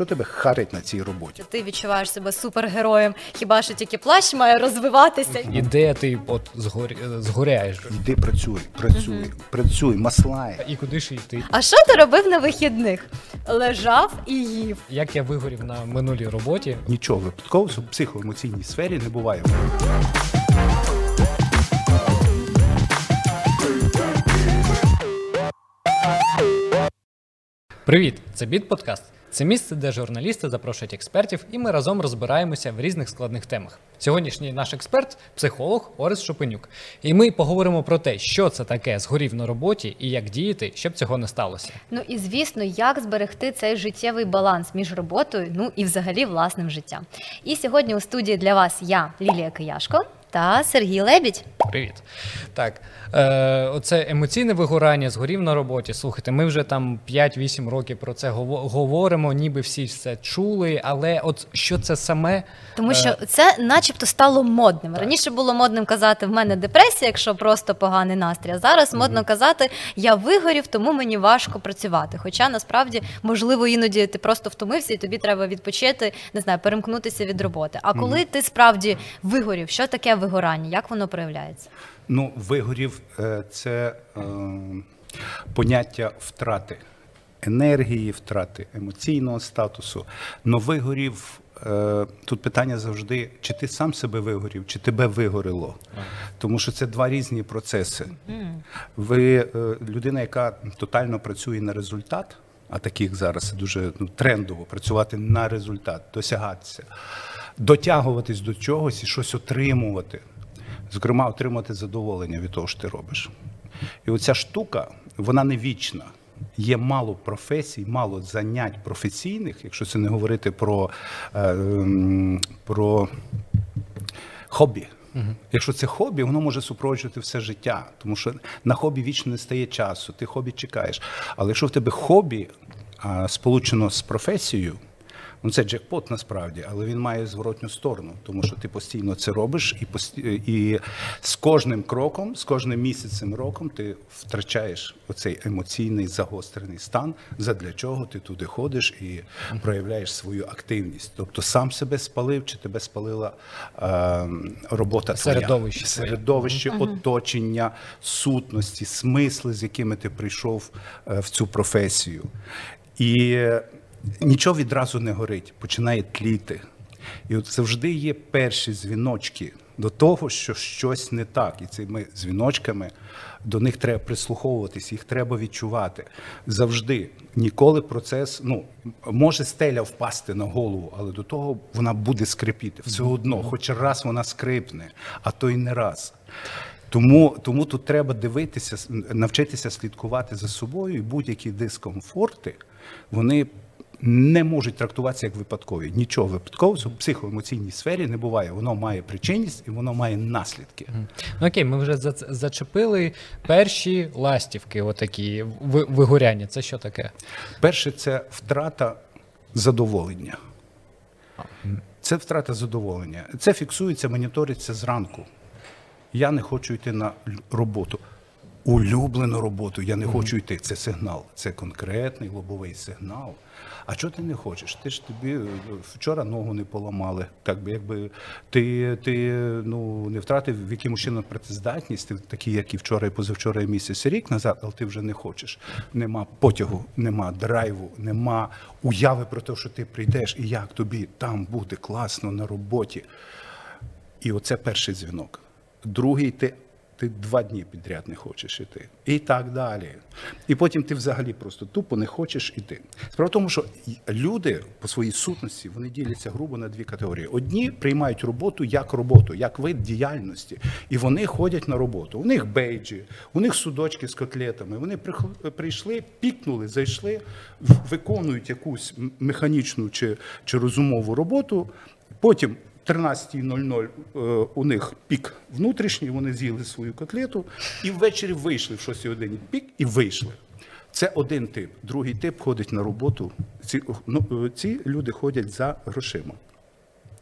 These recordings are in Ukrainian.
Що тебе харить на цій роботі? Ти відчуваєш себе супергероєм. Хіба що тільки плащ має розвиватися? І де ти от згорі... згоряєш? Йди працюй, працюй, працюй, маслай. І куди ж йти? А що ти робив на вихідних? Лежав і їв. Як я вигорів на минулій роботі, Нічого випадково в психоемоційній сфері не буває. Привіт! Це Біт Подкаст. Це місце, де журналісти запрошують експертів, і ми разом розбираємося в різних складних темах. Сьогоднішній наш експерт психолог Орес Шопенюк. І ми поговоримо про те, що це таке згорів на роботі і як діяти, щоб цього не сталося. Ну і звісно, як зберегти цей життєвий баланс між роботою, ну і взагалі власним життям. І сьогодні у студії для вас я, Лілія Кияшко та Сергій Лебідь. Привіт. Так, е, оце емоційне вигорання, згорів на роботі. Слухайте, ми вже там 5-8 років про це говоримо, ніби всі все чули, але от що це саме? Тому Е, що це начебто стало модним. Раніше було модним казати в мене депресія, якщо просто поганий настрій. А зараз модно казати я вигорів, тому мені важко працювати. Хоча насправді можливо іноді ти просто втомився, і тобі треба відпочити, не знаю, перемкнутися від роботи. А коли ти справді вигорів, що таке вигорання? Як воно проявляється? Ну, вигорів е, це е, поняття втрати енергії, втрати емоційного статусу. Но вигорів е, тут питання завжди, чи ти сам себе вигорів, чи тебе вигорило. Тому що це два різні процеси. Ви е, людина, яка тотально працює на результат. А таких зараз дуже ну, трендово працювати на результат, досягатися, дотягуватись до чогось і щось отримувати. Зокрема, отримати задоволення від того, що ти робиш. І оця штука, вона не вічна. Є мало професій, мало занять професійних, якщо це не говорити про, е, про хобі. Якщо це хобі, воно може супроводжувати все життя, тому що на хобі вічно не стає часу, ти хобі чекаєш. Але якщо в тебе хобі сполучено з професією, ну це джекпот насправді, але він має зворотню сторону, тому що ти постійно це робиш, і пості- і з кожним кроком, з кожним місяцем роком ти втрачаєш оцей емоційний загострений стан, задля чого ти туди ходиш і проявляєш свою активність. Тобто сам себе спалив, чи тебе спалила е, робота твоя. Середовище твоє. середовище, оточення, сутності, смисли, з якими ти прийшов е, в цю професію. І е, нічого відразу не горить, починає тліти. І от завжди є перші дзвіночки до того, що щось не так. І цими дзвіночками до них треба прислуховуватись, їх треба відчувати. Завжди. Ніколи процес, ну, може стеля впасти на голову, але до того вона буде скрипіти. Все одно, хоч раз вона скрипне, а то й не раз. Тому, тому тут треба дивитися, навчитися слідкувати за собою, і будь-які дискомфорти вони не можуть трактуватися як випадкові. Нічого випадкового в психоемоційній сфері не буває. Воно має причинність і воно має наслідки. Ну окей, ми вже за- зачепили перші ластівки, отакі ви- вигоряння. Це що таке? Перше, це втрата задоволення. Це втрата задоволення. Це фіксується, моніториться зранку. Я не хочу йти на роботу. Улюблену роботу, я не хочу йти. Це сигнал. Це конкретний лобовий сигнал. А чого ти не хочеш? Ти ж тобі е, вчора ногу не поламали. Так би якби ти, ти ну, не втратив якимось чином працездатність, ти такий, як і вчора, і позавчора, і місяць, рік назад, але ти вже не хочеш. Нема потягу, нема драйву, нема уяви про те, що ти прийдеш і як тобі там буде класно на роботі. І оце перший дзвінок. Другий ти, ти два дні підряд не хочеш іти. І так далі. І потім ти взагалі просто тупо не хочеш іти. Справа в тому, що люди по своїй сутності вони діляться грубо на дві категорії. Одні приймають роботу як роботу, як вид діяльності, і вони ходять на роботу. У них бейджі, у них судочки з котлетами. Вони прийшли, пікнули, зайшли, виконують якусь механічну чи, чи розумову роботу. Потім 13.00 е, у них пік внутрішній, вони з'їли свою котлету і ввечері вийшли в 6 годині пік і вийшли. Це один тип. Другий тип ходить на роботу. Ці, ну, е, ці люди ходять за грошима,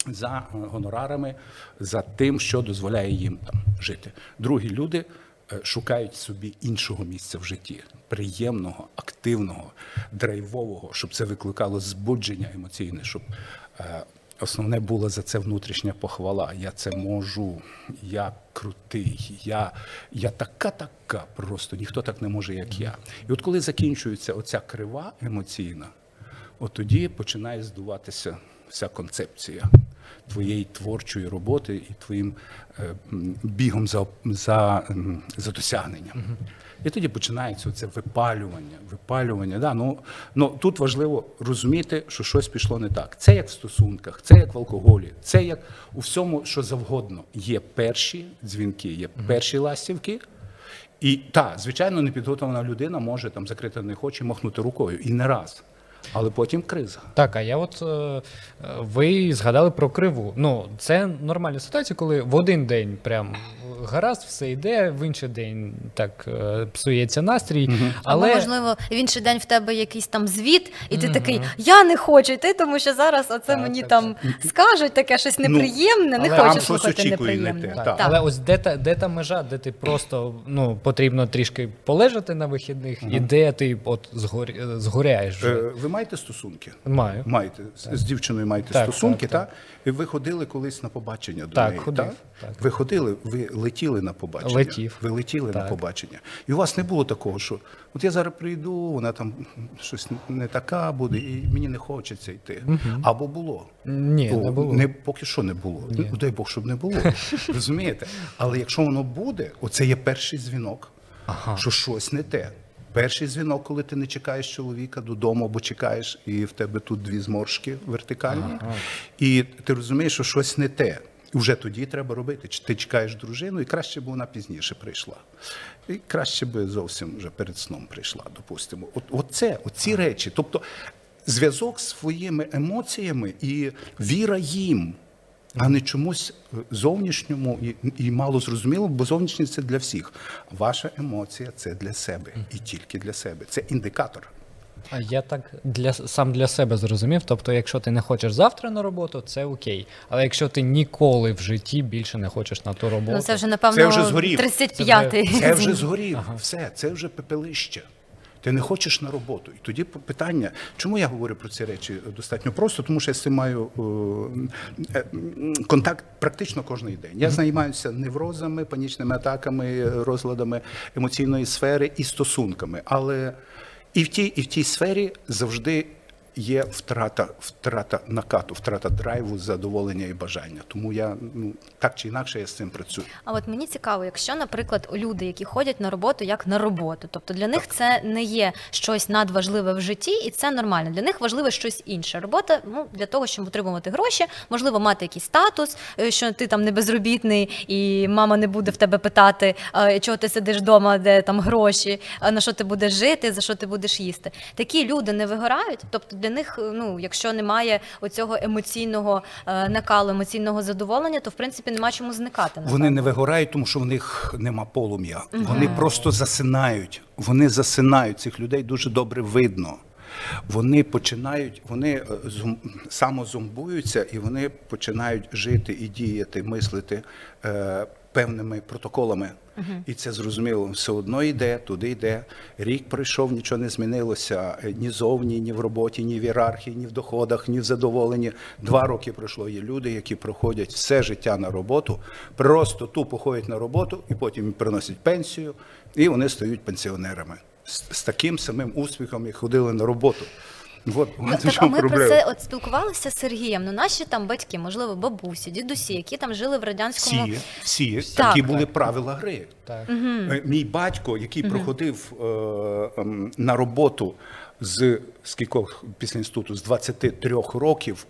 за е, гонорарами, за тим, що дозволяє їм там жити. Другі люди шукають собі іншого місця в житті, приємного, активного, драйвового, щоб це викликало збудження емоційне, щоб основне було за це внутрішня похвала. Я це можу, я крутий, я, я така, така просто, ніхто так не може, як я. І от коли закінчується оця крива емоційна, от тоді починає здуватися вся концепція твоєї творчої роботи і твоїм е, бігом за, за, за досягненням. І тоді починається це випалювання. випалювання. Да, ну, ну, тут важливо розуміти, що щось пішло не так. Це як в стосунках, це як в алкоголі, це як у всьому, що завгодно. Є перші дзвінки, є перші ластівки. І так, звичайно, непідготовлена людина може там закрити не хоче, махнути рукою. І не раз. Але потім криза. Так, а я от е, ви згадали про криву. Ну, це нормальна ситуація, коли в один день прям гаразд, все йде, в інший день так е, псується настрій. Але Але можливо, в інший день в тебе якийсь там звіт, і ти такий, я не хочу йти, тому що зараз оце Так, мені так, там скажуть таке щось неприємне, не але хочу слухати очікує не неприємне. Так, Так. але ось де та, де та межа, де ти просто ну, потрібно трішки полежати на вихідних, і де ти от згоряєш вже. Е, Ви маєте стосунки? Маю. Маєте з, з дівчиною маєте Так, стосунки, так, так, І ви ходили колись на побачення до Так, неї. ходив, так? так. Ви ходили, ви летіли на побачення. Летів. Ви летіли на побачення. І у вас не було такого, що от я зараз прийду, вона там щось не така буде, і мені не хочеться йти. Або було. Ні, О, не було. Не, поки що не було. Ну, дай Бог, щоб не було. Розумієте? Але якщо воно буде, оце є перший дзвінок, що щось не те. Перший дзвінок, коли ти не чекаєш чоловіка додому, або чекаєш, і в тебе тут дві зморшки вертикальні, і ти розумієш, що щось не те. І вже тоді треба робити. Чи Ти чекаєш дружину, і краще б вона пізніше прийшла. І краще би зовсім вже перед сном прийшла, допустимо. От, оце, оці речі. Тобто зв'язок з своїми емоціями і віра їм, а не чомусь зовнішньому і, і мало зрозуміло, бо зовнішність це для всіх. Ваша емоція це для себе і тільки для себе. Це індикатор. А я так для сам для себе зрозумів. Тобто, якщо ти не хочеш завтра на роботу, це окей. Але якщо ти ніколи в житті більше не хочеш на ту роботу, Ну це вже напевно Це вже згорів. 35-й. Це вже згорів. Все, це вже пепелище. Ти не хочеш на роботу. І тоді питання, чому я говорю про ці речі достатньо просто, тому що я з цим маю е, е, контакт практично кожен день. Я займаюся неврозами, панічними атаками, розладами емоційної сфери і стосунками. Але і в тій, і в тій сфері завжди є втрата, втрата накату, втрата драйву, задоволення і бажання. Тому я ну так чи інакше я з цим працюю. А от мені цікаво, якщо, наприклад, люди, які ходять на роботу як на роботу, тобто для них це не є щось надважливе в житті, і це нормально. Для них важливе щось інше. Робота ну для того, щоб отримувати гроші, можливо, мати якийсь статус, е, що ти там не безробітний, і мама не буде в тебе питати, е, чого ти сидиш вдома, де там гроші, на що ти будеш жити, за що ти будеш їсти. Такі люди не вигорають. Тобто для них, е, ну якщо немає оцього емоційного е, накалу, емоційного задоволення, то в принципі нема чому зникати. Вони не вигорають, тому що в них нема полум'я. Вони просто засинають. Вони засинають цих людей дуже добре видно. Вони починають, вони е, зум- самозомбуються і вони починають жити і діяти, мислити певними протоколами. І це зрозуміло, все одно йде, туди йде. Рік пройшов, нічого не змінилося е, ні зовні, ні в роботі, ні в ієрархії, ні в доходах, ні в задоволенні. Два роки пройшло. Є люди, які проходять все життя на роботу, просто тупо ходять на роботу і потім приносять пенсію, і вони стають пенсіонерами з, з таким самим успіхом, як ходили на роботу. От, Ну, от так, а ми про це от спілкувалися з Сергієм. Ну наші там батьки, можливо, бабусі, дідусі, які там жили в радянському Всі, всі Так. такі були правила гри. Так. Е, Мій батько, який проходив е, ем, на роботу з скількох після інституту, з 23 років,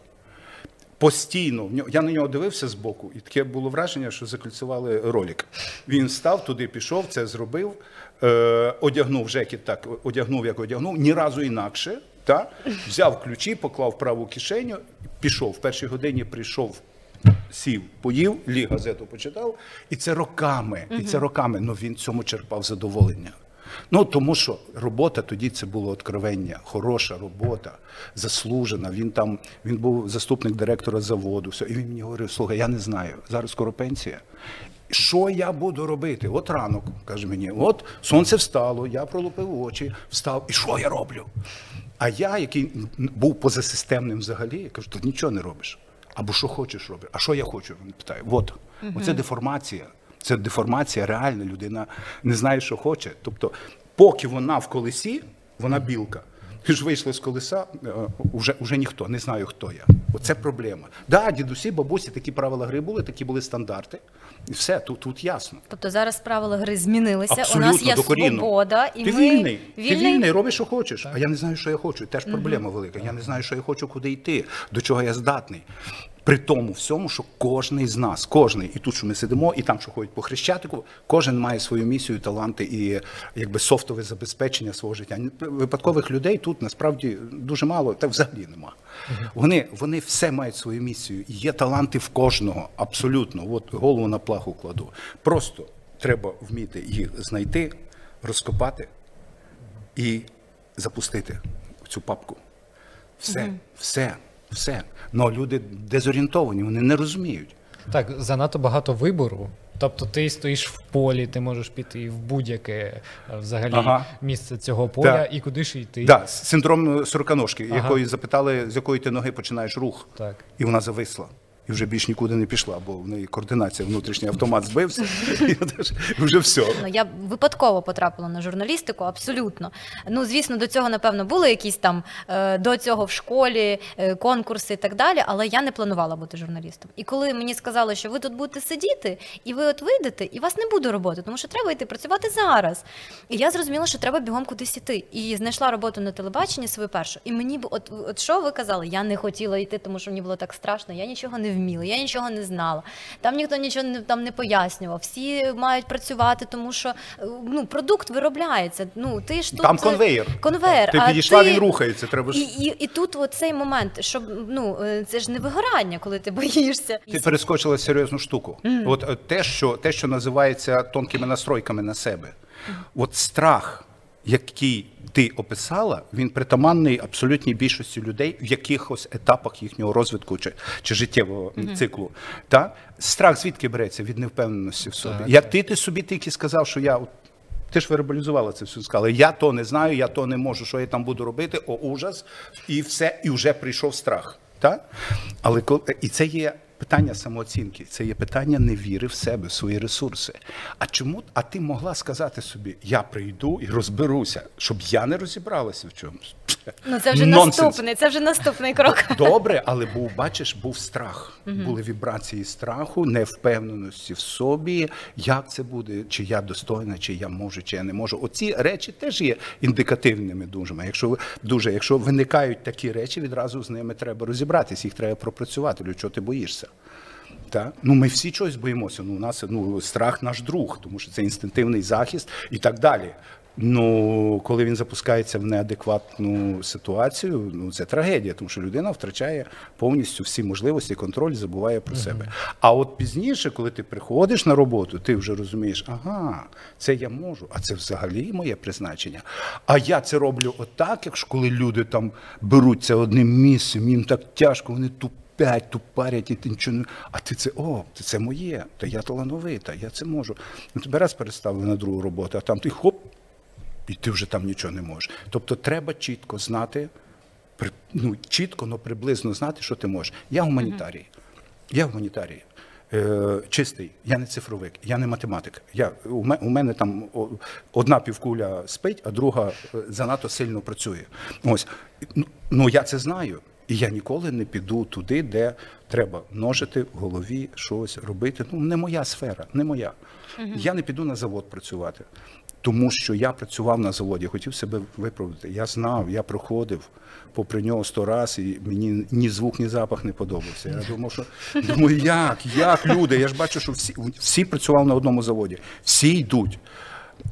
постійно, в нього- я на нього дивився збоку, і таке було враження, що закольцювали ролик. Він став туди, пішов, це зробив, е, одягнув жекет так, одягнув, як одягнув, ні разу інакше. Та? Взяв ключі, поклав праву кишеню, пішов. В першій годині прийшов сів, поїв, ліг газету почитав, і це роками, і це роками. Ну він цьому черпав задоволення. Ну тому що робота тоді це було откровення, хороша робота, заслужена. Він там він був заступник директора заводу. Все. І він мені говорив: слухай, я не знаю, зараз скоро пенсія. Що я буду робити? От ранок, каже мені, от сонце встало, я пролупив очі, встав, і що я роблю? А я, який був позасистемним взагалі, я кажу, ти нічого не робиш. Або що хочеш робиш. А що я хочу? Він питає. От, оце деформація. Це деформація, реальна людина не знає, що хоче. Тобто, поки вона в колесі, вона білка. Ти ж вийшли з колеса, е, уже, уже ніхто, не знаю, хто я. Оце проблема. Да, дідусі, бабусі, такі правила гри були, такі були стандарти. І все, тут, тут ясно. Тобто зараз правила гри змінилися. Абсолютно, У нас є докорінно. свобода, і ти ми вільний. Ти вільний, робиш, що хочеш. А я не знаю, що я хочу. Теж проблема велика. Я не знаю, що я хочу, куди йти, до чого я здатний. При тому всьому, що кожний з нас, кожний, і тут, що ми сидимо, і там, що ходять по хрещатику, кожен має свою місію, таланти і якби софтове забезпечення свого життя. Випадкових людей тут насправді дуже мало, та взагалі нема. Вони, вони все мають свою місію. І є таланти в кожного, абсолютно. От голову на плаху кладу. Просто треба вміти їх знайти, розкопати і запустити в цю папку. Все, все, все. Ну люди дезорієнтовані, вони не розуміють. Так, занадто багато вибору. Тобто ти стоїш в полі, ти можеш піти в будь-яке е, взагалі Ага. місце цього поля да. і куди ж йти. Да, синдром сороконожки, Ага. якої запитали, з якої ти ноги починаєш рух. Так. І вона зависла. І вже більш нікуди не пішла, бо в неї координація, внутрішній автомат збився, і вже все. Ну, я випадково потрапила на журналістику, абсолютно. Ну, звісно, до цього, напевно, були якісь там е, до цього в школі е, конкурси і так далі, але я не планувала бути журналістом. І коли мені сказали, що ви тут будете сидіти, і ви от вийдете, і вас не буде роботи, тому що треба йти працювати зараз. І я зрозуміла, що треба бігом кудись іти. І знайшла роботу на телебаченні свою першу. І мені от, от що ви казали? Я не хотіла йти, тому що мені було так страшно. Я нічого не вміла, я нічого не знала. Там ніхто нічого не там не пояснював. Всі мають працювати, тому що е, ну продукт виробляється. Ну ти ж тут Там е, конвейер. Конвейер. Ти підійшла, ти... він рухається. Треба ж І, і, і тут от цей момент, щоб ну е, це ж не вигорання, коли ти боїшся. Ти перескочила серйозну штуку. От е, те, що те, що називається тонкими настройками на себе. От страх, який ти описала, він притаманний абсолютній більшості людей в якихось етапах їхнього розвитку чи, чи життєвого циклу. Та? Страх звідки береться? Від невпевненості в собі. Як ти, ти собі тільки сказав, що я. Ти ж вербалізувала це все, сказала, я то не знаю, я то не можу, що я там буду робити, о, ужас, і все, і вже прийшов страх. Так? Але коли, і це є питання самооцінки, це є питання невіри в себе, в свої ресурси. А чому а ти могла сказати собі, я прийду і розберуся, щоб я не розібралася в чомусь? Ну це вже Нонсенс. наступний, це вже наступний крок. Добре, але був, бачиш, був страх. Були вібрації страху, невпевненості в собі. Як це буде? Чи я достойна, чи я можу, чи я не можу. Оці речі теж є індикативними дуже. Якщо ви дуже, якщо виникають такі речі, відразу з ними треба розібратися, їх треба пропрацювати. Для чого ти боїшся? Так? Ну, ми всі чогось боїмося. Ну, у нас ну, страх наш друг, тому що це інстинктивний захист і так далі. Ну, коли він запускається в неадекватну ситуацію, ну це трагедія, тому що людина втрачає повністю всі можливості, контроль, забуває про себе. А от пізніше, коли ти приходиш на роботу, ти вже розумієш, ага, це я можу, а це взагалі моє призначення. А я це роблю отак, якщо коли люди там беруться одним місцем, їм так тяжко, вони тупять, тупарять, і ти нічого не. А ти це, о, ти це моє, та я талановита, я це можу. Ну, тебе раз переставили на другу роботу, а там ти хоп, і ти вже там нічого не можеш. Тобто треба чітко знати, при- ну, чітко, але приблизно знати, що ти можеш. Я гуманітарій. Я гуманітарій. Е, чистий, я не цифровик, я не математик. Я, у, мене, у мене там одна півкуля спить, а друга е, занадто сильно працює. Ось. Ну, Ну я це знаю. І я ніколи не піду туди, де треба множити в голові щось робити. Ну, не моя сфера, не моя. Я не піду на завод працювати. Тому що я працював на заводі, хотів себе виправдати. Я знав, я проходив попри нього сто раз, і мені ні звук, ні запах не подобався. Я думав, що думаю, як, як люди? Я ж бачу, що всі, всі працювали на одному заводі, всі йдуть.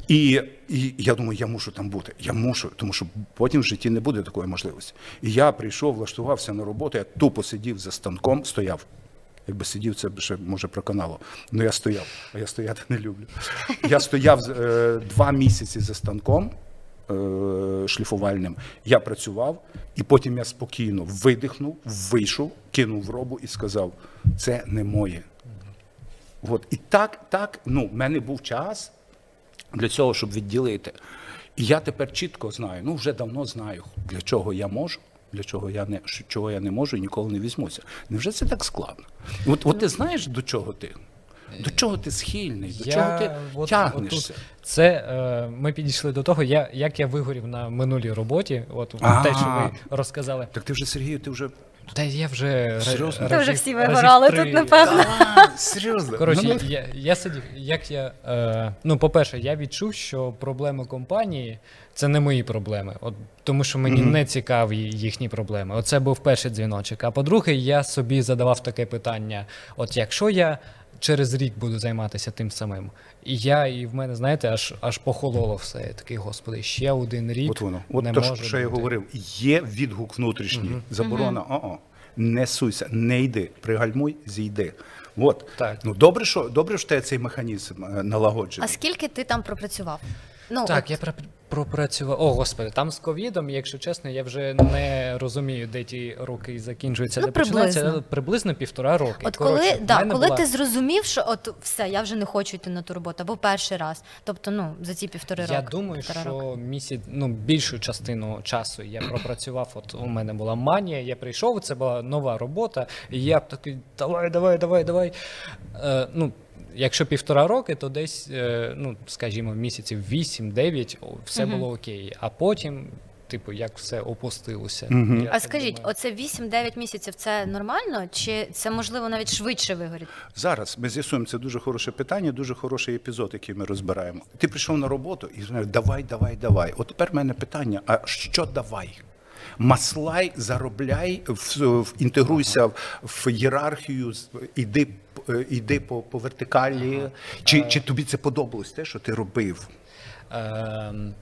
І, і я думаю, я мушу там бути. Я мушу, тому що потім в житті не буде такої можливості. І я прийшов, влаштувався на роботу, я тупо сидів за станком, стояв. Якби сидів, це б ще може проканало. Ну я стояв, а я стояти не люблю. Я стояв е, два місяці за станком е, шліфувальним. Я працював, і потім я спокійно видихнув, вийшов, кинув робу і сказав: це не моє. От. І так, так, ну, в мене був час для цього, щоб відділити. І я тепер чітко знаю, ну вже давно знаю, для чого я можу, для чого я не, чого я не можу і ніколи не візьмуся. Невже це так складно? От, от ти знаєш, до чого ти? До чого ти схильний, до чого ти от- тягнешся? отут це е, ми підійшли до того, я, як я вигорів на минулій роботі. От те, що ви розказали. Так ти вже, Сергію, ти вже. Та я вже Серйозно? Та вже всі вигорали тут, напевно. А, серйозно. Коротше, Ну, я, я сидів, як я. Е, ну, по-перше, я відчув, що проблеми компанії це не мої проблеми. От, тому що мені не цікаві їхні проблеми. Оце був перший дзвіночок. А по-друге, я собі задавав таке питання: от якщо я. Через рік буду займатися тим самим. І я, і в мене, знаєте, аж аж похололо все. Я такий, господи, ще один рік. От воно. От не то, може що я говорив, є відгук внутрішній, заборона, о-о, не суйся, не йди, пригальмуй, зійди. От. Так. Ну, добре, що, добре, що в цей механізм е, налагоджений. А скільки ти там пропрацював? Ну, Так, от, я пропрацював. О, господи, там з ковідом, якщо чесно, я вже не розумію, де ті роки закінчуються, Ну, де починаються. приблизно. приблизно півтора роки. От коли, в да, коли була- ти зрозумів, що от все, я вже не хочу йти на ту роботу, або перший раз. Тобто, ну, за ці півтори роки. Я думаю, що роки. місяць, ну більшу частину часу я пропрацював. От у мене була манія, я прийшов, це була нова робота, і я такий, давай, давай, давай, давай. Е, ну, якщо півтора роки, то десь, е, ну, скажімо, місяців 8-9 о, все було окей. А потім, типу, як все опустилося. Я А скажіть, думаю. оце 8-9 місяців це нормально, чи це можливо навіть швидше вигоріти? Зараз ми з'ясуємо, це дуже хороше питання, дуже хороший епізод, який ми розбираємо. Ти прийшов на роботу і знаєш, давай, давай, давай. От тепер в мене питання: а що давай? Маслай, заробляй, в, в- інтегруйся в, в ієрархію, іди, е, іди по, по вертикалі. Чи, чи тобі це подобалось те, що ти робив? Ем,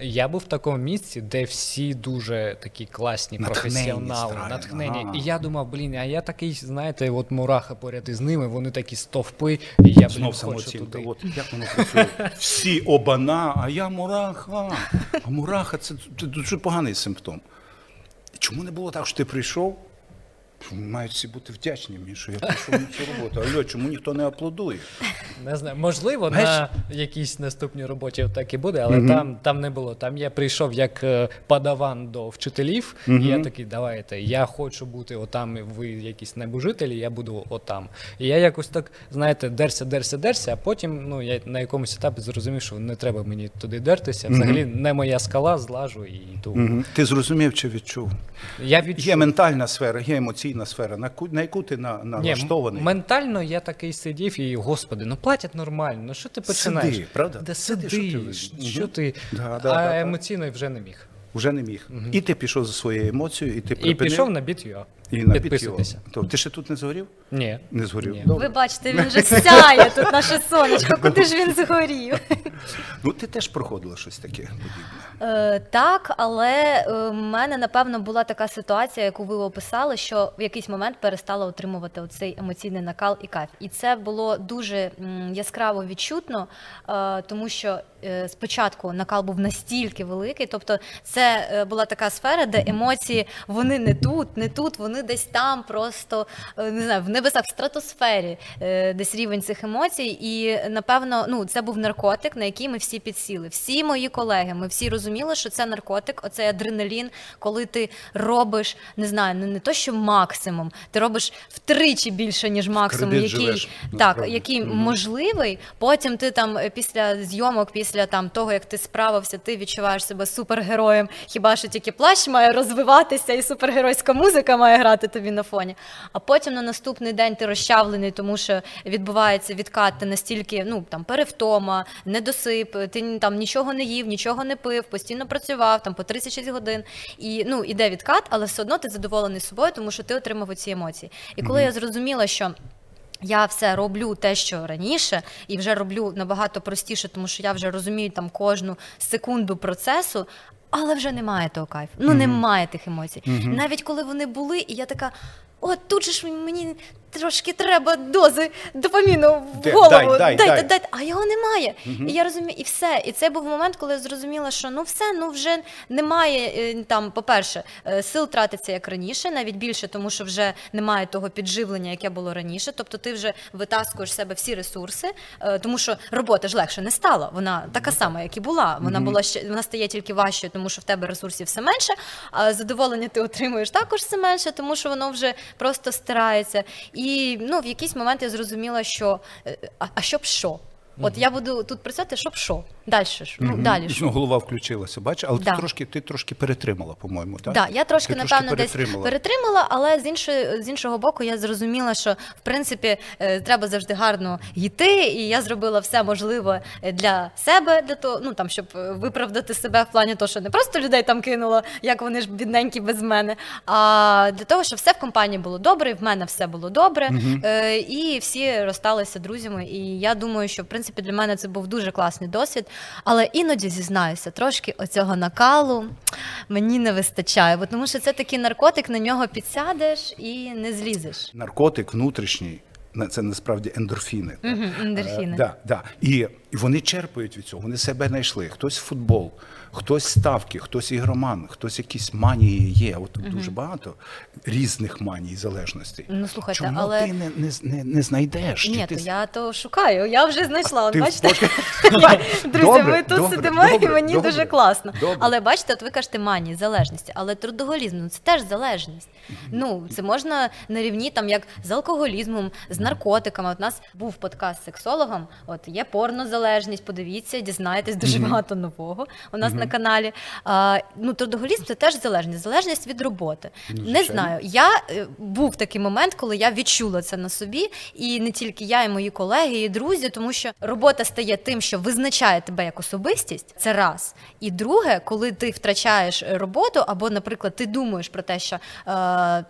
я був в такому місці, де всі дуже такі класні професіонали, натхнені. І я думав, блін, а я такий, знаєте, от мураха поряд із ними, вони такі стовпи, і я блін, Знов хочу туди. От як воно працює. Всі обана, а я мураха. А мураха це дуже поганий симптом. Чому не було так, що ти прийшов? Мають всі бути вдячні мені, що я прийшов на цю роботу. Алло, чому ніхто не аплодує? Не знаю, можливо, Знаєш- на якійсь наступній роботі так і буде, але там, там не було. Там я прийшов як е, падаван до вчителів, і я такий, давайте, я хочу бути отам, ви якісь небожителі, я буду отам. І я якось так, знаєте, дерся, дерся, дерся, а потім ну, я на якомусь етапі зрозумів, що не треба мені туди дертися. Взагалі не моя скала, злажу і йду. Ти зрозумів чи відчув? Я відчув. Є ментальна сфера, є емоційна сфера, на яку, на яку ти на, налаштований. Ні, ментально я такий сидів і, господи, ну платять нормально, ну що ти починаєш? Сиди, правда? Де Сиди, що ти що ти, Да, да, а да, да. емоційно вже не міг. Вже не міг. І ти пішов за своєю емоцією, і ти І пішов на біт.ua. і на підписуйтеся. То ти ще тут не згорів? Ні. Не згорів. Ні. Ви бачите, він вже сяє тут наше сонечко, куди ж він згорів? Ну ти теж проходила щось таке подібне. Е, так, але е, в мене напевно була така ситуація, яку ви описали, що в якийсь момент перестала отримувати оцей емоційний накал і кайф. І це було дуже м, яскраво відчутно, е, тому що е, спочатку накал був настільки великий, тобто це е, була така сфера, де емоції вони не тут, не тут, вони десь там, просто е, не знаю, в небесах, в стратосфері, е, десь рівень цих емоцій. І напевно, ну це був наркотик, на який ми всі підсіли. Всі мої колеги, ми всі розуміли, що це наркотик, оцей адреналін, коли ти робиш, не знаю, не, не то, що максимум, ти робиш втричі більше, ніж максимум, який живеш, так, який можливий. Потім ти там е, після зйомок, після там того, як ти справився, ти відчуваєш себе супергероєм. Хіба що тільки плащ має розвиватися, і супергеройська музика має грати тобі на фоні. А потім на наступний день ти розчавлений, тому що відбувається відкат, ти настільки ну там перевтома, недосип, ти там нічого не їв, нічого не пив, постійно працював там по 36 годин. І ну іде відкат, але все одно ти задоволений собою, тому що ти отримав оці емоції. І коли я зрозуміла, що. Я все роблю те, що раніше, і вже роблю набагато простіше, тому що я вже розумію там кожну секунду процесу, але вже немає того кайфу. Ну немає тих емоцій. Навіть коли вони були, і я така. от тут же ж мені трошки треба дози допаміну в голову. дай, дай, дайте, дай. дайте. А його немає. І я розумію, і все. І це був момент, коли я зрозуміла, що ну все, ну вже немає е, там, по-перше, е, сил тратиться як раніше, навіть більше, тому що вже немає того підживлення, яке було раніше. Тобто ти вже витаскуєш з себе всі ресурси, е, тому що робота ж легше не стала. Вона така сама, як і була. Вона була ще вона стає тільки важчою, тому що в тебе ресурсів все менше, а задоволення ти отримуєш також все менше, тому що воно вже просто стирається. І ну в якийсь момент я зрозуміла, що е, а, а щоб що? От я буду тут працювати, щоб що? Далі ж. Ну, далі ж. Ну, голова включилася, бачиш, але Да. ти трошки ти трошки перетримала, по-моєму, так? Так, я трошки, Ти напевно, десь перетримала. перетримала, але з іншої з іншого боку, я зрозуміла, що в принципі е, треба завжди гарно йти, і я зробила все можливе е, для себе, для того, ну там щоб е, виправдати себе в плані того, що не просто людей там кинула, як вони ж бідненькі без мене, а для того, щоб все в компанії було добре, і в мене все було добре, е, і всі розсталися друзями. І я думаю, що в принципі для мене це був дуже класний досвід. Але іноді зізнаюся, трошки оцього накалу мені не вистачає, бо тому що це такий наркотик, на нього підсядеш і не злізеш. Наркотик внутрішній. Це насправді ендорфіни. Угу, ендорфіни. Е, да, да. І вони черпають від цього, вони себе знайшли. Хтось в футбол, хтось ставки, хтось ігроман, хтось якісь манії є. От дуже багато різних маній залежностей. Ну, слухайте, Чому але- ти не, не, не, не знайдеш? Ні, ти то я то шукаю. Я вже знайшла. От бачите, друзі, ми тут сидимо, і мені дуже класно. Але бачите, от ви кажете манії, залежності, але трудоголізм ну це теж залежність. Ну це можна на рівні там як з алкоголізмом, з наркотиками. От у нас був подкаст з сексологом. От є порнозалежність. Подивіться, дізнаєтесь дуже багато нового у нас на каналі. А, ну трудоголізм це теж залежність, залежність від роботи. Не Ну, звичайно. знаю. Я е, був такий момент, коли я відчула це на собі, і не тільки я, і мої колеги, і друзі, тому що робота стає тим, що визначає тебе як особистість. Це раз. І друге, коли ти втрачаєш роботу, або, наприклад, ти думаєш про те, що е,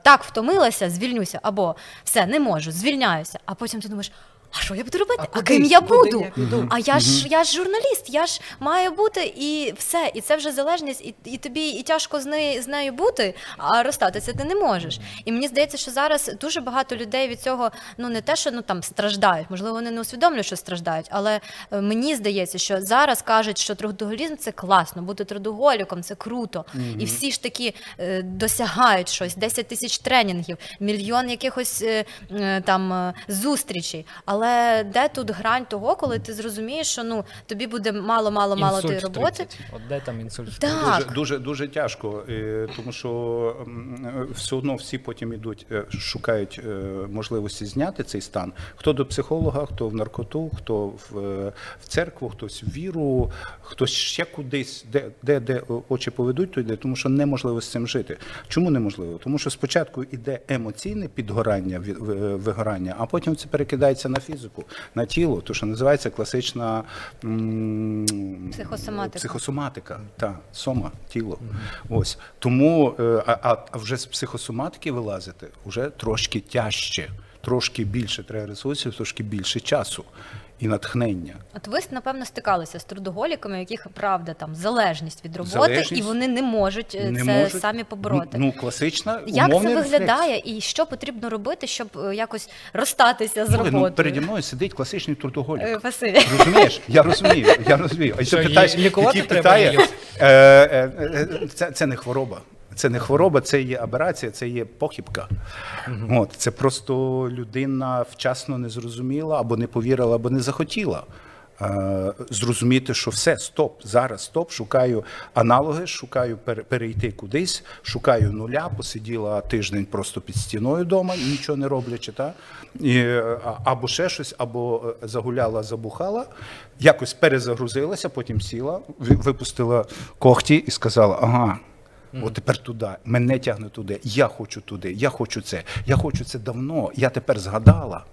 так втомилася, звільнюся, або все не можу, звільняюся. А потім ти думаєш. А що я буду робити? А, куди? ким я Куди буду? я піду? А я ж я ж журналіст, я ж маю бути і все. І це вже залежність, і, і тобі і тяжко з нею з нею бути, а розстатися ти не можеш. І мені здається, що зараз дуже багато людей від цього ну не те, що ну там страждають, можливо, вони не усвідомлюють, що страждають, але е, мені здається, що зараз кажуть, що трудоголізм це класно, бути трудоголіком це круто. І всі ж таки е, досягають щось, 10 тисяч тренінгів, мільйон якихось е, е, там е, зустрічей. Але де тут грань того, коли ти зрозумієш, що ну тобі буде мало, мало, мало тої роботи. 30. От де там інсульт? Так. Дуже, дуже, дуже тяжко, е, тому що е, все одно всі потім ідуть, е, шукають можливості зняти цей стан. Хто до психолога, хто в наркоту, хто в, в церкву, хтось в віру, хтось ще кудись, де, де, де очі поведуть, то йде, тому що неможливо з цим жити. Чому неможливо? Тому що спочатку йде емоційне підгорання, вигорання, а потім це перекидається на фізику, на тіло, то що називається класична м, Психосоматика. Психосоматика, та сома, тіло. Ось тому, е, а, а- а вже з психосоматики вилазити вже трошки тяжче, трошки більше треба ресурсів, трошки більше часу і натхнення. От ви напевно стикалися з трудоголіками, у яких правда там залежність від роботи, Залежність. і вони не можуть е, Не це можуть. самі побороти. Ну, ну, класична Як це рефлекс. виглядає, і що потрібно робити, щоб е, якось розстатися з Слухай, роботою? ну, переді мною сидить класичний трудоголік. Е, Розумієш? Я розумію, я розумію. А Що, ти питаєш, який треба питає, е, е, е, це, це не хвороба. Це не хвороба, це є аберація, це є похибка. От, це просто людина вчасно не зрозуміла, або не повірила, або не захотіла. е, Зрозуміти, що все, стоп, зараз стоп, шукаю аналоги, шукаю пере- перейти кудись, шукаю нуля, посиділа тиждень просто під стіною вдома, нічого не роблячи, та? І, е, або ще щось, або е, загуляла, забухала, якось перезагрузилася, потім сіла, випустила когті і сказала: ага. От тепер туди, мене тягне туди, я хочу туди, я хочу це, я хочу це давно. Я тепер згадала,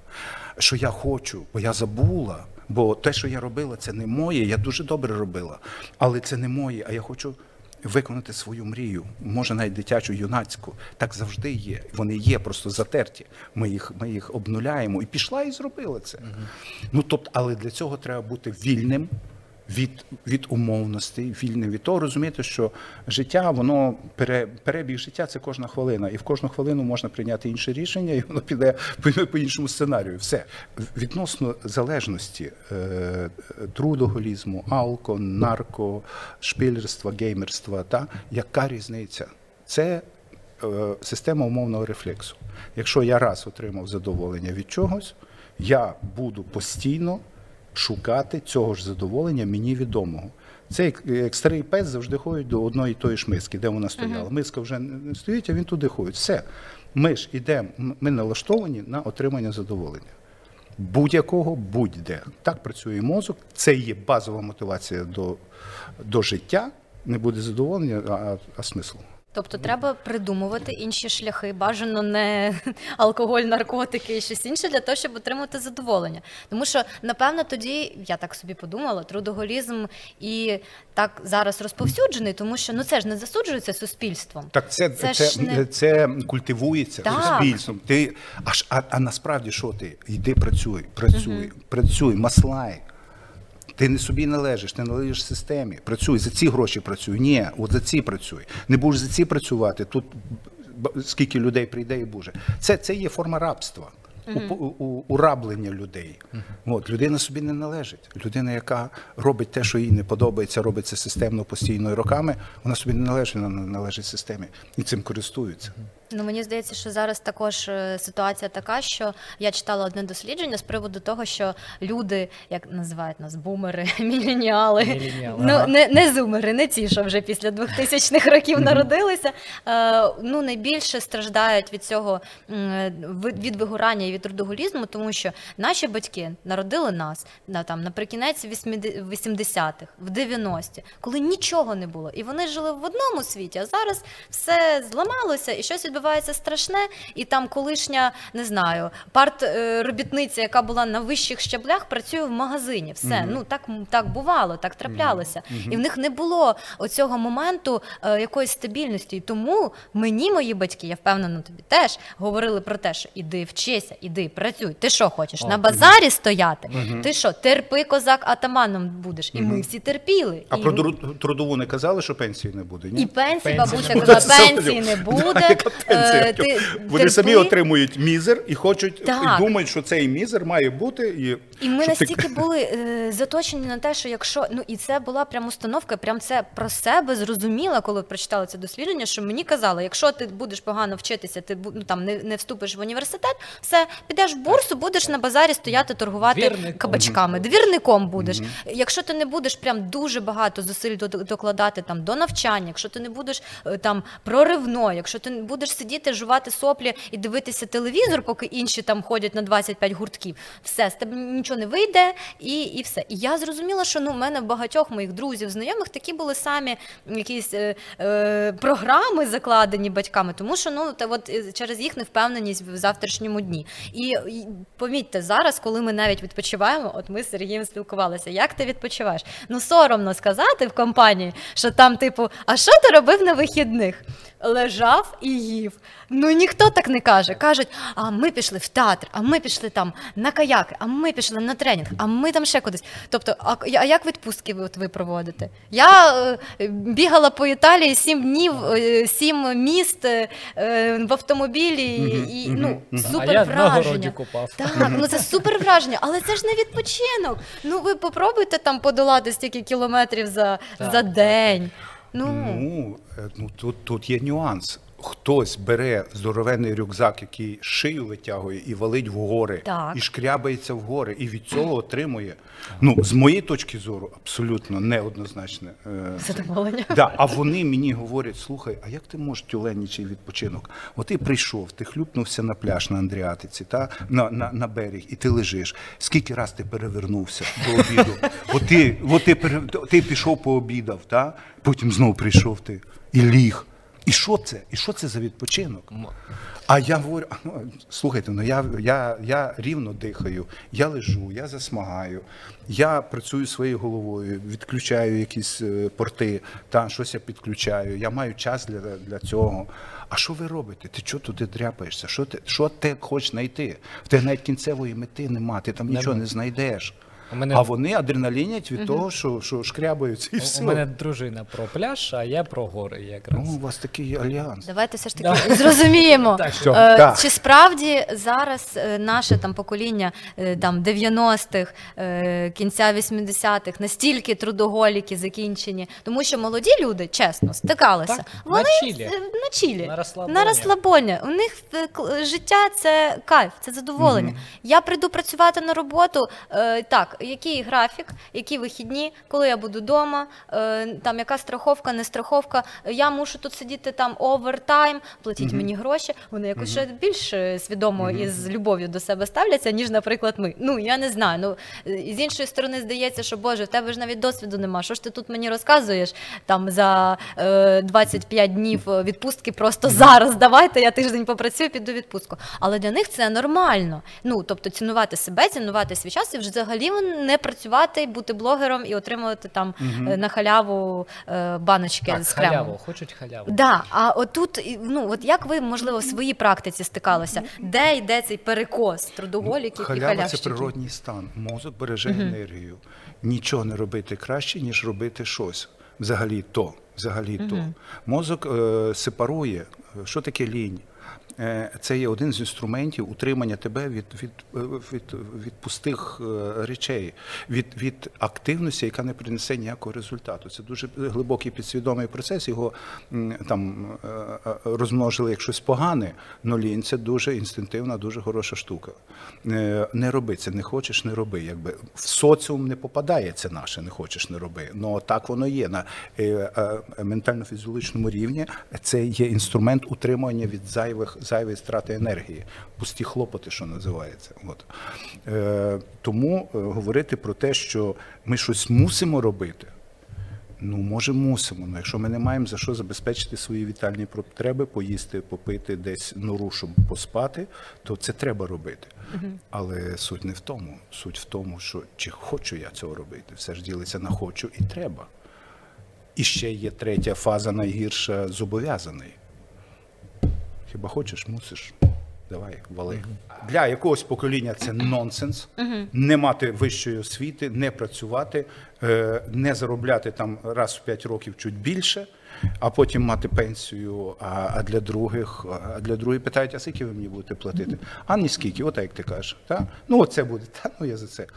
що я хочу, бо я забула. Бо те, що я робила, це не моє, я дуже добре робила, але це не моє, а я хочу виконати свою мрію, може навіть дитячу, юнацьку. Так завжди є. Вони є просто затерті. Ми їх, ми їх обнуляємо. І пішла і зробила це. Ну тобто, але для цього треба бути вільним від, від умовностей, вільним від того, розумієте, що життя, воно пере, перебіг життя це кожна хвилина, і в кожну хвилину можна прийняти інше рішення, і воно піде по, іншому сценарію. Все відносно залежності е, трудоголізму, алко, нарко, шпилерства, геймерства, та яка різниця? Це е, система умовного рефлексу. Якщо я раз отримав задоволення від чогось, я буду постійно шукати цього ж задоволення мені відомого. Це як, як пес завжди ходить до одної тої ж миски, де вона стояла. Миска вже не стоїть, а він туди ходить. Все. Ми ж ідемо, ми налаштовані на отримання задоволення. Будь-якого, будь-де. Так працює мозок. Це є базова мотивація до, до життя. Не буде задоволення, а, а смисл. Тобто треба придумувати інші шляхи, бажано не алкоголь, наркотики і щось інше для того, щоб отримати задоволення. Тому що, напевно, тоді я так собі подумала, трудоголізм і так зараз розповсюджений, тому що ну це ж не засуджується суспільством. Так це, Це це, це, не- це культивується Так. суспільством. Ти, аж, а, а насправді що ти? Йди працюй, працюй, працюй, маслай. Ти не собі належиш, ти належиш системі. Працюй, за ці гроші працюй. Ні, от за ці працюй. Не будеш за ці працювати, тут скільки людей прийде і буде. Це, це є форма рабства. У, у, ураблення людей. От, людина собі не належить. Людина, яка робить те, що їй не подобається, робить це системно, постійно і роками, вона собі не належить, вона належить системі. І цим користуються. Ну мені здається, що зараз також е, ситуація така, що я читала одне дослідження з приводу того, що люди, як називають нас, бумери, міленіали, Міленіали, ну ага. не, не зумери, не ті, що вже після 2000-х років народилися. Е, ну найбільше страждають від цього від вигорання і від трудоголізму, тому що наші батьки народили нас на там наприкінець 80-х, в 90-ті, коли нічого не було, і вони жили в одному світі, а зараз все зламалося, і щось відбувається страшне, і там колишня, не знаю, парт е, робітниця, яка була на вищих щаблях, працює в магазині. Все, ну так, так бувало, так траплялося. І в них не було оцього моменту е, якоїсь стабільності. І тому мені мої батьки, я впевнена, тобі теж говорили про те, що іди вчися, іди працюй. Ти що хочеш? на базарі стояти? Ти що, терпи козак атаманом будеш? І ми всі терпіли. А і... про трудову не казали, що пенсії не буде? Ні? І пенсії, бабуся казала, пенсії не буде. Яка е, ти Вони самі отримують мізер і хочуть Так. і думають, що цей мізер має бути. І, І ми щоб ти- настільки були е, заточені на те, що якщо ну і це була прям установка, прям це про себе зрозуміла, коли прочитала це дослідження, що мені казали, якщо ти будеш погано вчитися, ти бу- ну, там не, не вступиш в університет, все підеш в бурсу, будеш на базарі стояти, торгувати Двірником. кабачками. Двірником будеш. Якщо ти не будеш прям дуже багато зусиль до- докладати там до навчання, якщо ти не будеш е, там проривно, якщо ти не будеш сидіти, жувати соплі і дивитися телевізор, поки інші там ходять на 25 гуртків, все з тебе нічого не вийде, і, і все. І я зрозуміла, що ну в мене багатьох моїх друзів, знайомих такі були самі якісь е, е, програми закладені батьками, тому що ну та от е, через їх невпевненість в завтрашньому дні. І, і помітьте, зараз, коли ми навіть відпочиваємо, от ми з Сергієм спілкувалися. Як ти відпочиваєш? Ну соромно сказати в компанії, що там, типу, а що ти робив на вихідних? Лежав і їв. Ну ніхто так не каже. Кажуть, а ми пішли в театр, а ми пішли там на каяки, а ми пішли на тренінг, а ми там ще кудись. Тобто, а, а як відпустки ви, от ви проводите? Я е, бігала по Італії сім днів, е, сім міст е, в автомобілі, і ну супер а я на городі враження. купав. Так, ну це супер враження, але це ж не відпочинок. Ну ви попробуйте там подолати стільки кілометрів за, Так, за день. Ну, Ну, е, ну тут, тут є нюанс. Хтось бере здоровенний рюкзак, який шию витягує і валить в гори, Так. і шкрябається в гори, і від цього отримує. Ну, з моєї точки зору, абсолютно неоднозначне. е, задоволення. Да, а вони мені говорять: слухай, а як ти можеш тюленничий відпочинок? От ти прийшов, ти хлюпнувся на пляж на Андріатиці, та на, на, на берег, і ти лежиш. Скільки раз ти перевернувся до обіду? От ти, от ти, ти пішов пообідав, та? потім знову прийшов ти і ліг. І що це? І що це за відпочинок? А я говорю, ну, слухайте, ну я, я, я рівно дихаю, я лежу, я засмагаю, я працюю своєю головою, відключаю якісь е, порти, та щось я підключаю, я маю час для, для цього. А що ви робите? Ти чого туди дряпаєшся? Що ти, що ти хочеш знайти? В тебе навіть кінцевої мети нема, ти там нічого не знайдеш. Мене- А вони адреналінять від того, що, що шкрябаються і У- все. У мене дружина про пляж, а я про гори якраз. Ну, у вас такий альянс. Давайте все ж таки зрозуміємо, Так, що? е, Так. чи справді зараз е, наше там покоління е, там 90-х, е, кінця 80-х настільки трудоголіки закінчені, тому що молоді люди, чесно, стикалися. Так, на Вони чілі. е, на чілі, На розслабоні. на розслабоні. У них кл- життя це кайф, це задоволення. Я прийду працювати на роботу. Е, так, який графік, які вихідні, коли я буду вдома, е, там яка страховка, не страховка. Я мушу тут сидіти там овертайм, платіть мені гроші. Вони якось ще більш е, свідомо і з любов'ю до себе ставляться, ніж, наприклад, ми. Ну я не знаю. Ну е, з іншої сторони здається, що Боже, в тебе ж навіть досвіду нема. Що ж ти тут мені розказуєш там за е, 25 днів відпустки просто зараз. Давайте я тиждень попрацюю, піду відпустку. Але для них це нормально. Ну тобто цінувати себе, цінувати свій час і взагалі не працювати, бути блогером і отримувати там е, на халяву е, баночки Так, з кремом. халяву, хочуть халяву. Да, а отут, ну от як ви можливо в своїй практиці стикалися, де йде цей перекос трудоголіків і Халява це халявщиків? природній стан. Мозок береже енергію. Нічого не робити краще, ніж робити щось. Взагалі то. Взагалі то. Мозок е, сепарує. Що таке лінь? Е, Це є один з інструментів утримання тебе від, від, е, від, від пустих е, речей, від, від активності, яка не принесе ніякого результату. Це дуже глибокий підсвідомий процес. Його там розмножили як щось погане, но лінь це дуже інстинктивна, дуже хороша штука. Не роби це, не хочеш, не роби. Якби в соціум не попадає це наше, не хочеш, не роби. Ну так воно є на ментально-фізіологічному рівні. Це є інструмент утримування від зайвих зайвої страти енергії, пусті хлопоти, що називається. От е, тому е, говорити про те, що ми щось мусимо робити. Ну, може, мусимо. Ну, якщо ми не маємо за що забезпечити свої вітальні потреби, поїсти, попити, десь нору, щоб поспати, то це треба робити. Але суть не в тому. Суть в тому, що чи хочу я цього робити. Все ж ділиться на хочу і треба. І ще є третя фаза найгірша зобов'язаний. Хіба хочеш, мусиш. Давай, вали. Для якогось покоління це нонсенс. Не мати вищої освіти, не працювати, е, не заробляти там раз в 5 років чуть більше, а потім мати пенсію. А, для других, а для других питають, а скільки ви мені будете платити? А ні скільки, от як ти кажеш. Та? Ну, оце буде, та ну я за це.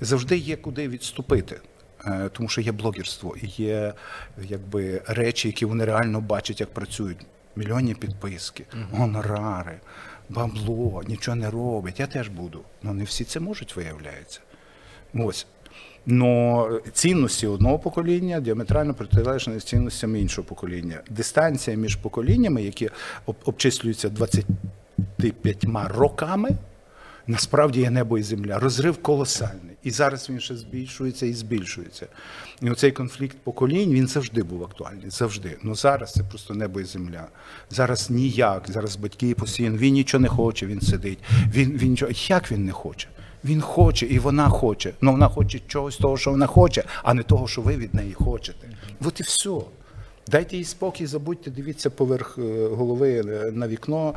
Завжди є куди відступити. Е, Тому що є блогерство, є якби речі, які вони реально бачать, як працюють. Мільйонні підписки, гонорари, бабло, нічого не робить. Я теж буду. Ну не всі це можуть, виявляється. Ось. Но цінності одного покоління діаметрально протилежні цінностям іншого покоління. Дистанція між поколіннями, які обчислюються 25 роками, насправді є небо і земля. Розрив колосальний. І зараз він ще збільшується і збільшується. І оцей конфлікт поколінь він завжди був актуальний. Завжди. Ну зараз це просто небо і земля. Зараз ніяк. Зараз батьки постійно. Він нічого не хоче, він сидить. Він, він нічого. Як він не хоче? Він хоче, і вона хоче. Ну вона хоче чогось того, що вона хоче, а не того, що ви від неї хочете. От і все. Дайте їй спокій, забудьте, дивіться поверх е, голови е, на вікно,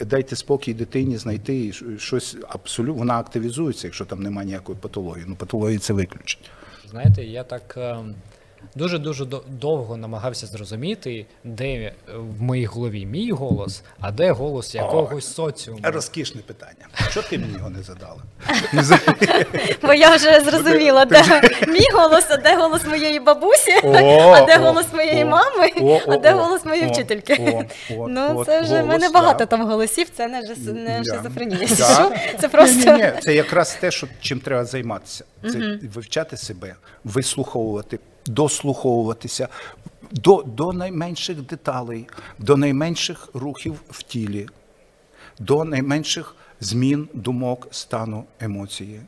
дайте спокій дитині знайти щось абсолютно. Вона активізується, якщо там немає ніякої патології. Ну, патології це виключить. Знаєте, я так ем, дуже-дуже довго намагався зрозуміти, де е, в моїй голові мій голос, а де голос якогось соціуму. Розкішне питання. Що ти мені його не задала? Бо я вже зрозуміла, де мій голос, а де голос моєї бабусі, а де голос моєї мами, а де голос моєї вчительки. Ну, це вже в мене багато там голосів, це не шизофренія. Це просто ні, це якраз те, що, чим треба займатися. Це вивчати себе, вислуховувати, дослуховуватися до, до найменших деталей, до найменших рухів в тілі, до найменших змін думок, стану, емоції,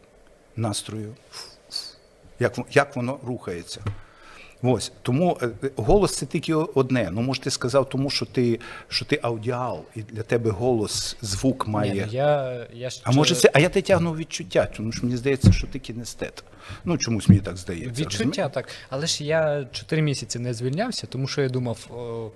настрою. Як, як воно рухається. Ось тому е, голос це тільки одне. Ну, може, ти сказав, тому що ти, що ти аудіал, і для тебе голос, звук має. Ні, ну, я, я ще... А може це, а я те тягну відчуття, тому що мені здається, що ти кінестет. Ну чомусь мені так здається. Відчуття так. Але ж я 4 місяці не звільнявся, тому що я думав, о,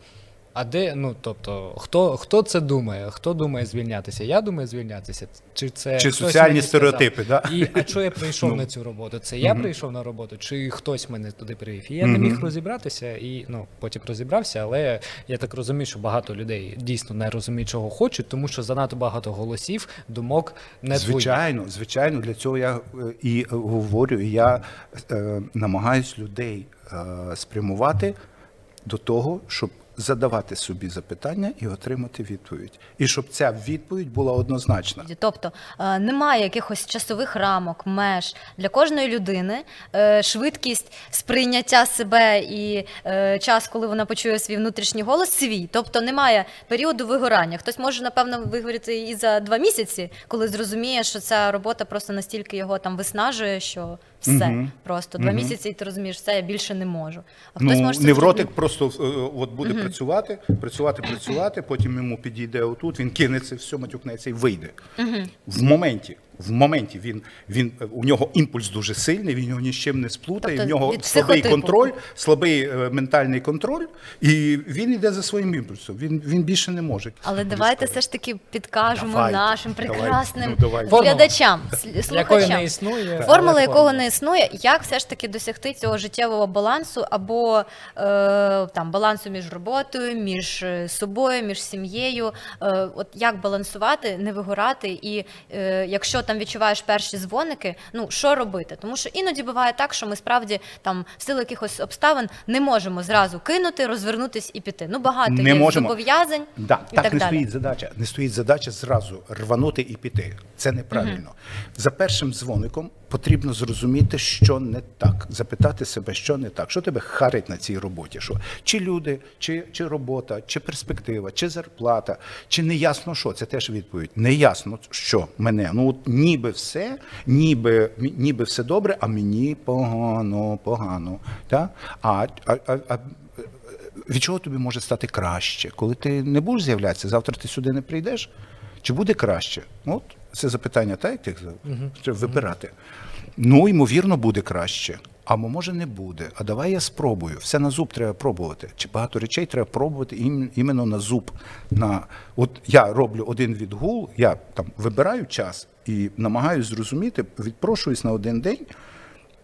А де, ну тобто, хто, хто це думає? Хто думає звільнятися? Я думаю звільнятися. Чи це Чи соціальні стереотипи, да? І а чого я прийшов Ну. на цю роботу? Це я прийшов на роботу, чи хтось мене туди привів? І я не міг розібратися, і ну потім розібрався, але я так розумію, що багато людей дійсно не розуміють, чого хочуть, тому що занадто багато голосів, думок не твої. Звичайно, звичайно, для цього я е, і говорю, і я е, намагаюсь людей е, спрямувати до того, щоб задавати собі запитання і отримати відповідь. І щоб ця відповідь була однозначна. Тобто е, немає якихось часових рамок, меж для кожної людини. е, Швидкість сприйняття себе і е, час, коли вона почує свій внутрішній голос, свій. Тобто немає періоду вигорання. Хтось може напевно вигоріти і за два місяці, коли зрозуміє, що ця робота просто настільки його там виснажує, що все угу. просто два угу. місяці, і ти розумієш, все я більше не можу. А хтось Ну, може невротик зробити. просто е, от буде працювати, працювати, працювати, потім йому підійде отут, він кинеться, все матюкнеться і вийде. В моменті. В моменті він, він у нього імпульс дуже сильний, він його ні з чим не сплутає, Тобто в нього слабий контроль, слабий е, ментальний контроль, і він йде за своїм імпульсом. Він, він більше не може. Але давайте все ж таки підкажемо Давайте, нашим прекрасним ну, давайте. Формула. глядачам, сл- Якої слухачам. не існує. Формула якого не існує, як все ж таки досягти цього життєвого балансу або е, там балансу між роботою, між е, собою, між сім'єю. Е, от як балансувати, не вигорати, і е, якщо там відчуваєш перші дзвоники, ну що робити? Тому що іноді буває так, що ми справді там в силу якихось обставин не можемо зразу кинути, розвернутись і піти. Ну багато Не є можемо. зобов'язань Да, і так, так не далі. стоїть задача. Не стоїть задача зразу рванути і піти. Це неправильно. За першим дзвоником потрібно зрозуміти, що не так, запитати себе, що не так, що тебе харить на цій роботі. Що чи люди, чи, чи робота, чи перспектива, чи зарплата, чи неясно що. Це теж відповідь. Неясно, що мене. Ну от ніби все, ніби, ніби все добре, а мені погано, погано. Так? А, а, а, від чого тобі може стати краще? Коли ти не будеш з'являтися, завтра ти сюди не прийдеш? Чи буде краще? От це запитання, так? як ти? Треба вибирати. Ну, ймовірно, буде краще. А може не буде. А давай я спробую. Все на зуб треба пробувати. Чи багато речей треба пробувати ім- іменно на зуб. На... От я роблю один відгул, я там вибираю час і намагаюся зрозуміти, відпрошуюсь на один день.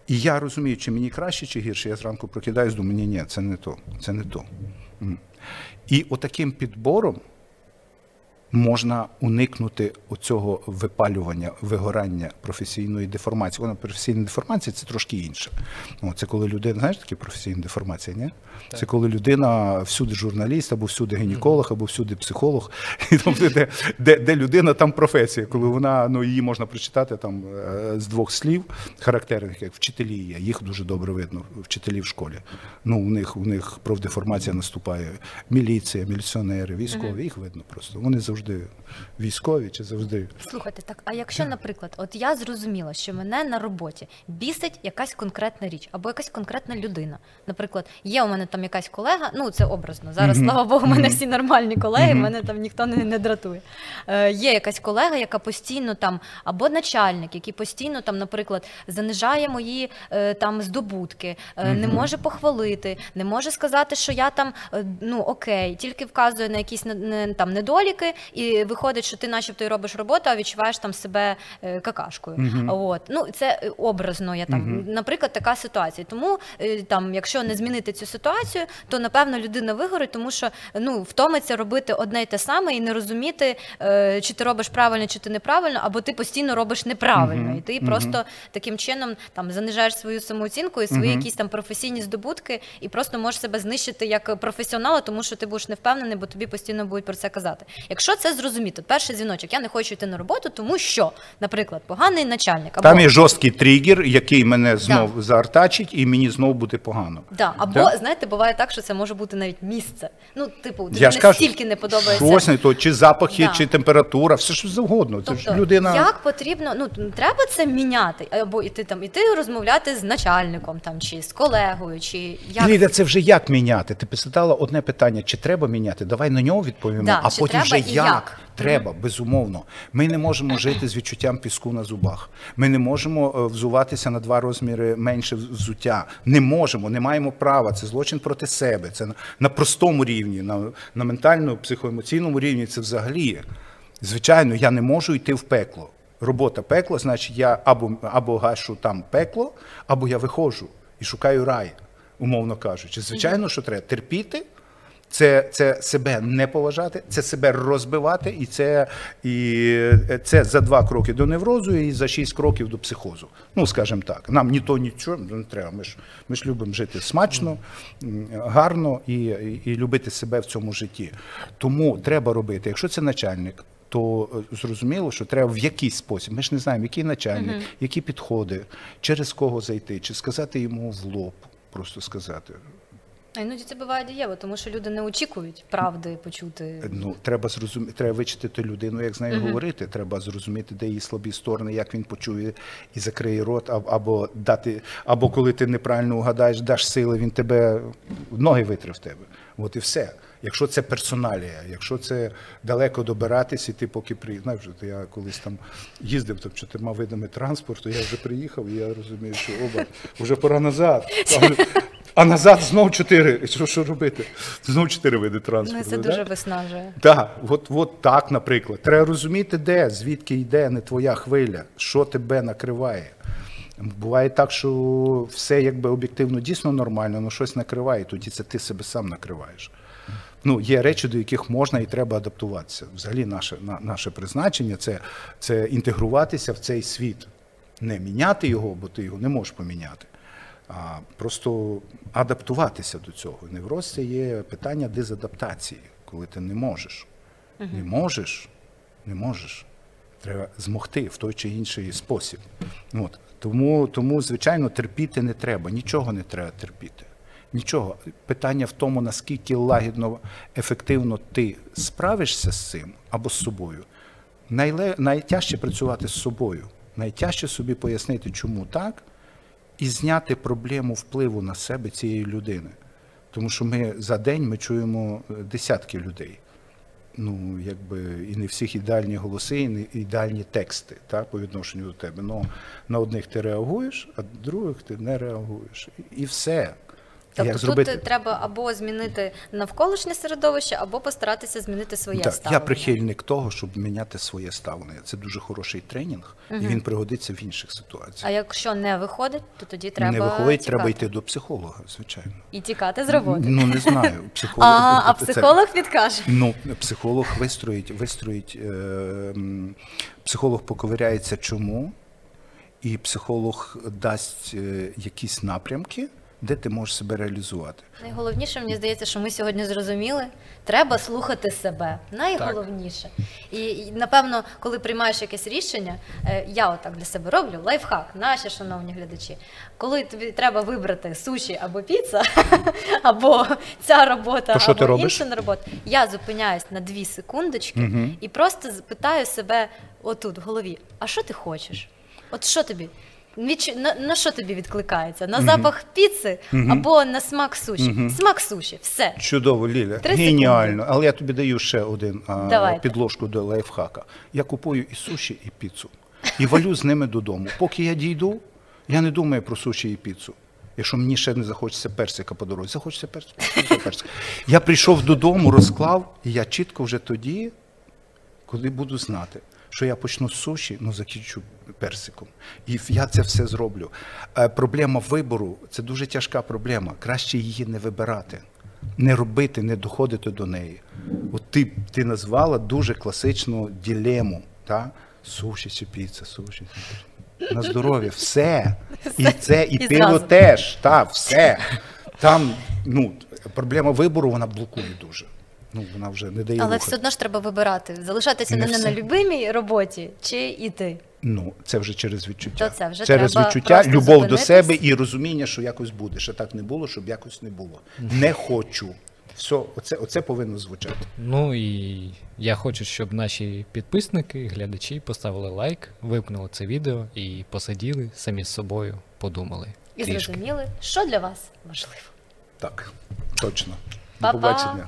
І я розумію, чи мені краще, чи гірше. Я зранку прокидаюсь, думаю, ні, ні, це не то, це не то. І отаким підбором можна уникнути оцього випалювання, вигорання професійної деформації. Вона професійна деформація це трошки інше. Це коли людина, знаєш таке професійна деформація, ні? Це коли людина всюди журналіст, або всюди гінеколог, або всюди психолог. І тобто, де, де, де людина, там професія, коли вона ну її можна прочитати там е, з двох слів характерних, як вчителі є. Їх дуже добре видно, вчителі в школі. Ну, у них у них профдеформація наступає. Міліція, міліціонери, військові, їх видно просто. Вони завжди військові чи завжди. Слухайте, так а якщо, наприклад, от я зрозуміла, що мене на роботі бісить якась конкретна річ або якась конкретна людина. Наприклад, є у мене там якась колега, ну це образно. Зараз, слава Богу, у мене всі нормальні колеги, мене там ніхто не, не дратує. Е, є якась колега, яка постійно там, або начальник, який постійно там, наприклад, занижає мої е, там здобутки, е, не може похвалити, не може сказати, що я там е, ну окей, тільки вказує на якісь не, не, там недоліки, і виходить, що ти, начебто, і робиш роботу, а відчуваєш там себе е, какашкою. От ну це е, образно. Я там, наприклад, така ситуація. Тому е, там, якщо не змінити цю ситуацію, то напевно людина вигорить, тому що ну втомиться робити одне й те саме і не розуміти, чи ти робиш правильно, чи ти неправильно, або ти постійно робиш неправильно, і ти просто таким чином там занижаєш свою самооцінку і свої якісь там професійні здобутки, і просто можеш себе знищити як професіонала, тому що ти будеш не впевнений, бо тобі постійно будуть про це казати. Якщо це зрозуміти, перший дзвіночок, я не хочу йти на роботу, тому що, наприклад, поганий начальник або Там є жорсткий тригер, який мене знов заартачить, і мені знов буде погано. Да, або Так. знаєте, буває так, що це може бути навіть місце. Ну, типу, Я настільки не подобається. Щось не то, чи запахи, Да. чи температура, все що завгодно. Це Тобто, ж людина. як потрібно, ну треба це міняти, або іти там іти розмовляти з начальником там чи з колегою, чи як Ліда, це вже як міняти? Ти писала одне питання, чи треба міняти? Давай на нього відповімо, Да, а потім вже і як. Як? Треба, безумовно. Ми не можемо жити з відчуттям піску на зубах. Ми не можемо е, взуватися на два розміри менше взуття. Не можемо, не маємо права. Це злочин проти себе. Це на, простому рівні, на, на ментально, психоемоційному рівні. Це взагалі. Звичайно, я не можу йти в пекло. Робота пекло, значить, я або, або гашу там пекло, або я виходжу і шукаю рай, умовно кажучи. Звичайно, що треба терпіти. Це, це себе не поважати, це себе розбивати, і це, і це за два кроки до неврозу і за шість кроків до психозу. Ну, скажімо так. Нам ні то, нічого не треба. Ми ж, ми ж любимо жити смачно, гарно і, і, і любити себе в цьому житті. Тому треба робити, якщо це начальник. То е, зрозуміло, що треба в якийсь спосіб. Ми ж не знаємо, який начальник, які підходи, через кого зайти, чи сказати йому в лоб, просто сказати. А іноді це буває дієво, тому що люди не очікують правди почути. Ну, треба зрозуміти, треба вичитати людину, як з нею говорити. Треба зрозуміти, де її слабі сторони, як він почує і закриє рот, або, дати, або коли ти неправильно угадаєш, даш сили, він тебе ноги витре в тебе. От і все. Якщо це персоналія, якщо це далеко добиратись, і ти поки приїдеш, вже то я колись там їздив там чотирма видами транспорту, я вже приїхав, і я розумію, що оба вже пора назад. А назад знов чотири. Що, що робити? Знов чотири види Ну, транспорту. це дуже виснажує. Так, от, от так, наприклад. Треба розуміти, де, звідки йде не твоя хвиля, що тебе накриває. Буває так, що все якби об'єктивно дійсно нормально, але щось накриває, тоді це ти себе сам накриваєш. Ну, є речі, до яких можна і треба адаптуватися. Взагалі, наше, на, наше призначення це, це інтегруватися в цей світ. Не міняти його, бо ти його не можеш поміняти, а просто адаптуватися до цього. Невроз це є питання дезадаптації, коли ти не можеш. Не можеш, не можеш. Треба змогти в той чи інший спосіб. От. Тому, тому, звичайно, терпіти не треба, нічого не треба терпіти. Нічого. Питання в тому, наскільки лагідно, ефективно ти справишся з цим або з собою. Найле... Найтяжче працювати з собою. Найтяжче собі пояснити, чому так, і зняти проблему впливу на себе цієї людини. Тому що ми за день ми чуємо е, десятки людей. Ну, якби і не всіх ідеальні голоси, і не ідеальні тексти та, по відношенню до тебе. Ну, на одних ти реагуєш, а других ти не реагуєш. І- І все. Тобто Як тут зробити? треба або змінити навколишнє середовище, або постаратися змінити своє Так, ставлення. я прихильник того, щоб міняти своє ставлення. Це дуже хороший тренінг, і він пригодиться в інших ситуаціях. А якщо не виходить, то тоді треба не виходить, тікати. треба йти до психолога, звичайно. і тікати з роботи. Ну не знаю. Психолог, Ага, а це- психолог підкаже. Ну, психолог вистроїть, вистроїть е, психолог поковиряється чому, і психолог дасть е, якісь напрямки, де ти можеш себе реалізувати. Найголовніше, мені здається, що ми сьогодні зрозуміли, треба слухати себе. Найголовніше. І, і напевно, коли приймаєш якесь рішення, е, я отак для себе роблю лайфхак, наші шановні глядачі. Коли тобі треба вибрати суші або піца, або ця робота, То або інша робота, я зупиняюсь на дві секундочки і просто питаю себе отут в голові: а що ти хочеш? От що тобі? Відчу- На, на що тобі відкликається? На запах піци або на смак суші? Смак суші, все. Чудово, Ліля, Три геніально. Але я тобі даю ще один а, Давайте. підложку до лайфхака. Я купую і суші, і піцу. І валю з ними додому. Поки я дійду, я не думаю про суші і піцу. Якщо мені ще не захочеться персика по дорозі, захочеться персика. захочеться персика. Я прийшов додому, розклав, і я чітко вже тоді, коли буду знати, що я почну з суші, ну закінчу персиком. І я це все зроблю. Е, проблема вибору це дуже тяжка проблема. Краще її не вибирати, не робити, не доходити до неї. От ти, ти назвала дуже класичну ділему. Та? Суші чи піца, суші. На здоров'я, все. І це, і І пиво зразу. теж, та, все. Там, ну, проблема вибору, вона блокує дуже. Ну, вона вже не дає Але рухати. все одно ж треба вибирати, залишатися Не не, на любимій роботі чи йти. Ну, це вже через відчуття. То це вже через треба відчуття, любов до себе і розуміння, що якось буде. Ще так не було, щоб якось не було. Не хочу. Все, оце, оце повинно звучати. Ну і я хочу, щоб наші підписники, глядачі поставили лайк, вимкнули це відео і посиділи самі з собою, подумали. І трішки. зрозуміли, що для вас важливо. Так, точно. Papá.